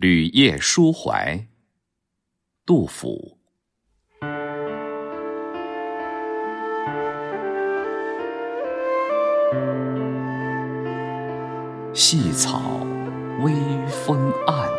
旅夜抒怀，杜甫。细草微风岸，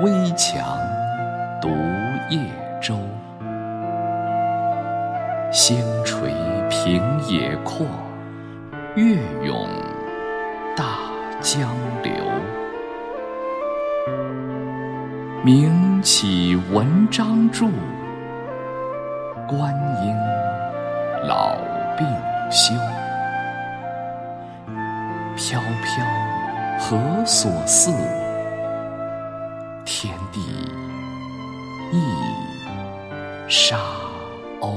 危墙独夜舟。星垂平野阔，月涌大江流。名岂文章著，观应老病休。飘飘何所似？天地一沙鸥。